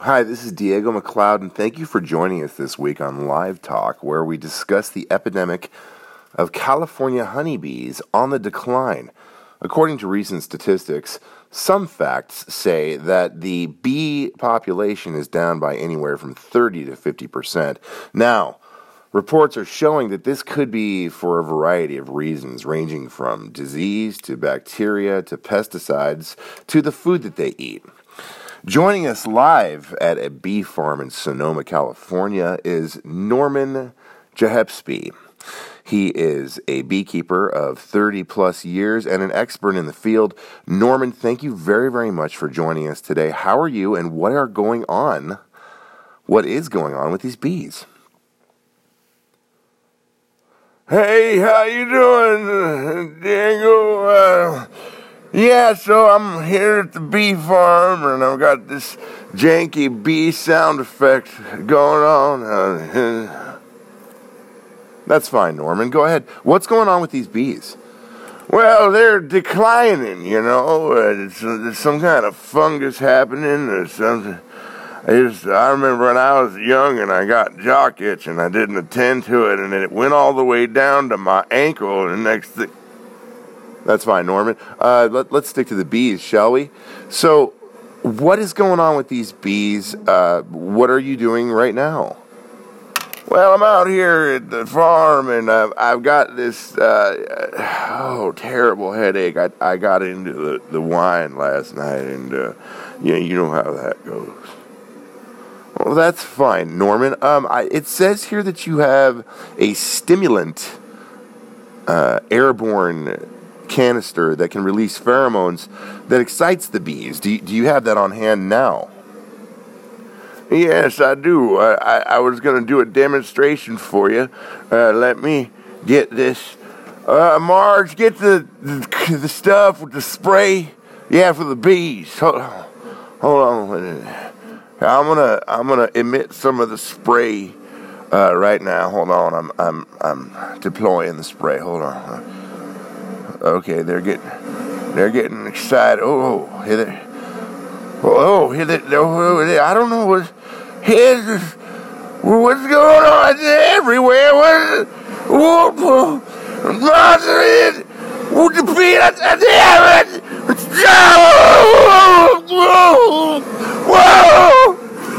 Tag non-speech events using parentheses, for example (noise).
Hi, this is Diego McLeod, and thank you for joining us this week on Live Talk, where we discuss the epidemic of California honeybees on the decline. According to recent statistics, some facts say that the bee population is down by anywhere from 30 to 50 percent. Now, reports are showing that this could be for a variety of reasons, ranging from disease to bacteria to pesticides to the food that they eat. Joining us live at a bee farm in Sonoma, California is Norman Jahepsby. He is a beekeeper of 30 plus years and an expert in the field. Norman, thank you very, very much for joining us today. How are you and what are going on? What is going on with these bees? Hey, how you doing, Diego? Uh, yeah, so I'm here at the bee farm, and I've got this janky bee sound effect going on. Uh, (laughs) That's fine, Norman. Go ahead. What's going on with these bees? well, they're declining, you know. Uh, There's, there's some kind of fungus happening or something. I, just, I remember when I was young and I got jock itch and I didn't attend to it, and it went all the way down to my ankle. And next thing, That's fine, Norman. Uh, let, let's stick to the bees, shall we? So, what is going on with these bees? Uh, what are you doing right now? Well, I'm out here at the farm, and I've, I've got this uh, oh terrible headache. I I got into the, the wine last night, and uh, yeah, you know how that goes. Well, that's fine, Norman. Um, I, it says here that you have a stimulant, uh, airborne canister that can release pheromones that excites the bees. Do you, do you have that on hand now? Yes, I do. I I, I was going to do a demonstration for you. Uh, let me get this. Uh, Marge, get the, the the stuff with the spray. Yeah, for the bees. Hold on, hold on. I'm gonna I'm gonna emit some of the spray uh, right now. Hold on, I'm I'm I'm deploying the spray. Hold on. Okay, they're getting they're getting excited. Oh, oh hit it. Oh, hit it. Oh, oh, oh, oh, oh I don't know what hit it. What's going on everywhere? What? Whoop! What? What the beat? Damn it!